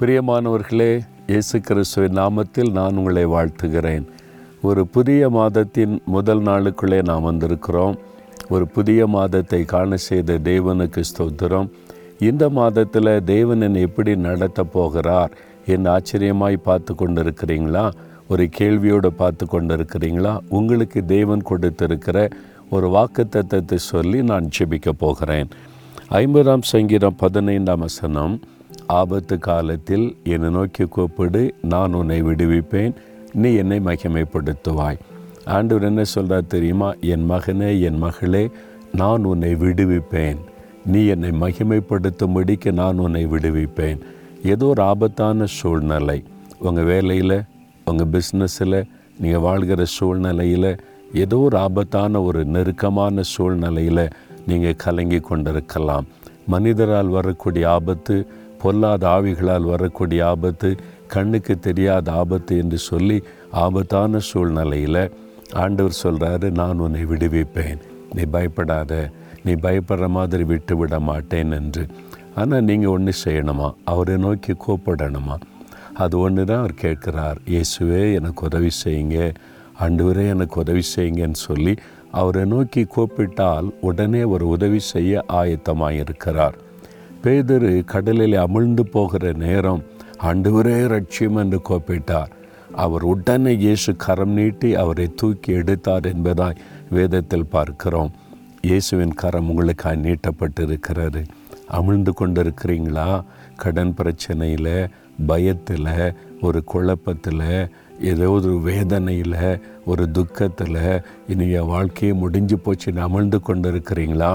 பிரியமானவர்களே இயேசு கிறிஸ்துவின் நாமத்தில் நான் உங்களை வாழ்த்துகிறேன். ஒரு புதிய மாதத்தின் முதல் நாளுக்குள்ளே நாம் வந்திருக்கிறோம். ஒரு புதிய மாதத்தை காண செய்த தேவனுக்கு ஸ்தோத்திரம். இந்த மாதத்தில் தேவன் என்னை எப்படி நடத்த போகிறார் என்று ஆச்சரியமாய் பார்த்து கொண்டிருக்கிறீங்களா? ஒரு கேள்வியோடு பார்த்து கொண்டிருக்கிறீங்களா? உங்களுக்கு தேவன் கொடுத்திருக்கிற ஒரு வாக்குத்தத்தத்தை சொல்லி நான் ஜெபிக்க போகிறேன். ஐம்பதாம் சங்கீதம் பதினைந்தாம் வசனம். ஆபத்து காலத்தில் என்னை நோக்கி கூப்பிடு நான் உன்னை விடுவிப்பேன். நீ என்னை மகிமைப்படுத்துவாய். ஆண்டவர் என்ன சொல்கிறார் தெரியுமா? என் மகனே என் மகளே நான் உன்னை விடுவிப்பேன். நீ என்னை மகிமைப்படுத்தும்படிக்கு நான் உன்னை விடுவிப்பேன். ஏதோ ஒரு ஆபத்தான சூழ்நிலை. உங்கள் வேலையில் உங்கள் பிஸ்னஸில் நீங்கள் வாழ்கிற சூழ்நிலையில் ஏதோ ஒரு ஆபத்தான ஒரு நெருக்கமான சூழ்நிலையில் நீங்கள் கலங்கி கொண்டிருக்கலாம். மனிதரால் வரக்கூடிய ஆபத்து பொல்லாத ஆவிகளால் வரக்கூடிய ஆபத்து கண்ணுக்கு தெரியாத ஆபத்து என்று சொல்லி ஆபத்தான சூழ்நிலையில் ஆண்டவர் சொல்கிறாரு நான் உன்னை விடுவிப்பேன். நீ பயப்படாத. நீ பயப்படுற மாதிரி விட்டு விட மாட்டேன் என்று. ஆனால் நீங்கள் ஒன்று செய்யணுமா? அவரை நோக்கி கூப்பிடணுமா? அது ஒன்று தான் அவர் கேட்குறார். இயேசுவே எனக்கு உதவி செய்யுங்க. ஆண்டவரே எனக்கு உதவி செய்யுங்கன்னு சொல்லி அவரை நோக்கி கூப்பிட்டால் உடனே ஒரு உதவி செய்ய ஆயத்தமாக இருக்கிறார் பேதரு கடலில் அமிழ்ந்து போகிற நேரம் ஆண்டவரே ரட்சியம் என்று கோப்பிட்டார். அவர் உடனே இயேசு கரம் நீட்டி அவரை தூக்கி எடுத்தார் என்பதாய் வேதத்தில் பார்க்கிறோம். இயேசுவின் கரம் உங்களுக்காக நீட்டப்பட்டிருக்கிறது. அமிழ்ந்து கொண்டிருக்கிறீங்களா? கடன் பிரச்சனையில் பயத்தில் ஒரு குழப்பத்தில் ஏதோ ஒரு வேதனையில் ஒரு துக்கத்தில் இனி என் வாழ்க்கையே முடிஞ்சு போச்சுன்னு அமிழ்ந்து கொண்டு இருக்கிறீங்களா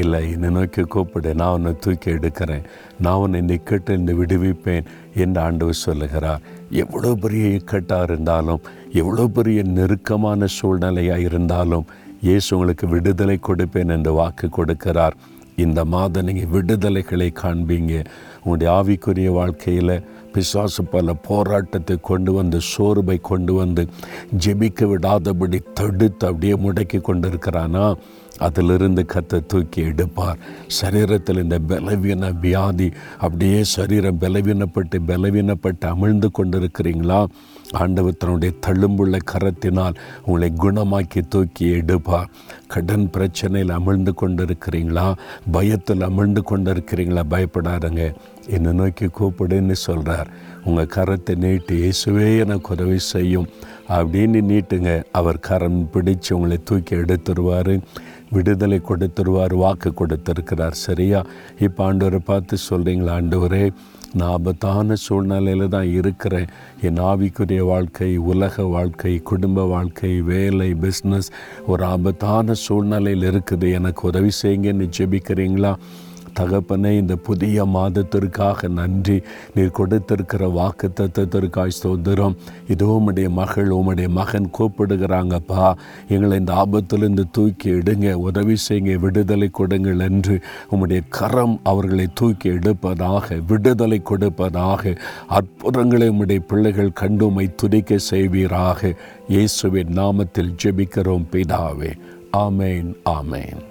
இல்லை என்னை நோக்கி கூப்பிடு நான் உன்னை தூக்கி எடுக்கிறேன். நான் உன்னை நிக்கட்டு என்று விடுவிப்பேன் என்று ஆண்டவர் சொல்லுகிறார். எவ்வளோ பெரிய இக்கட்டாக இருந்தாலும் எவ்வளோ பெரிய நெருக்கமான சூழ்நிலையாக இருந்தாலும் இயேசு உங்களுக்கு விடுதலை கொடுப்பேன் என்று வாக்கு கொடுக்கிறார். இந்த மாதம் நீங்கள் விடுதலைகளை காண்பீங்க. உங்களுடைய ஆவிக்குரிய வாழ்க்கையில் பிசாசு பல போராட்டத்தை கொண்டு வந்து சோர்வை கொண்டு வந்து ஜெபிக்க விடாதபடி தடுத்து அப்படியே முடக்கி கொண்டு இருக்கிறானா அதிலிருந்து கத்தை தூக்கி எடுப்பார். சரீரத்தில் இந்த பலவீன வியாதி அப்படியே சரீரம் பலவீனப்பட்டு பலவீனப்பட்டு அமிழ்ந்து கொண்டிருக்கிறீங்களா? ஆண்டவர் தன்னுடைய தள்ளும்புள்ள கரத்தினால் உங்களை குணமாக்கி தூக்கி எடுப்பார். கடன் பிரச்சனையில் அமிழ்ந்து கொண்டிருக்கிறீங்களா? பயத்தில் அமிழ்ந்து கொண்டிருக்கிறீங்களா? பயப்படாதங்க. என்னை நோக்கி கூப்பிடுன்னு சொல்கிறார் உங்கள் கரத்தை நீட்டி இயேசுவே எனக்கு உதவி செய்யும். அப்படின்னு நீட்டுங்க. அவர் கரம் பிடிச்சு உங்களை தூக்கி எடுத்துருவார் விடுதலை கொடுத்துருவார் வாக்கு கொடுத்துருக்கிறார். சரியா? இப்போ ஆண்டவரை பார்த்து சொல்கிறீங்களா ஆண்டவரே நான் ஆபத்தான சூழ்நிலையில் தான் இருக்கிறேன். என் ஆவிக்குரிய வாழ்க்கை உலக வாழ்க்கை குடும்ப வாழ்க்கை வேலை பிஸ்னஸ் ஒரு ஆபத்தான சூழ்நிலையில் இருக்குது. எனக்கு உதவி செய்யுங்கன்னு ஜெபிக்கிறீங்களா? தகப்பனே இந்த புதிய மாதத்திற்காக நன்றி. நீர் கொடுத்திருக்கிற வாக்கு தத்துவத்திற்காய் சோதரம் இதோ உம்முடைய மகள் உம்முடைய மகன் கூப்பிடுகிறாங்கப்பா. எங்களை இந்த ஆபத்திலிருந்து தூக்கி எடுங்க உதவி செய்யுங்க. விடுதலை கொடுங்கள் என்று உம்முடைய கரம் அவர்களை தூக்கி எடுப்பதாக விடுதலை கொடுப்பதாக அற்புதங்களை உம்முடைய பிள்ளைகள் கண்டுமை துதிக்க செய்வீராக. இயேசுவின் நாமத்தில் ஜெபிக்கிறோம் பிதாவே. ஆமேன் ஆமேன்.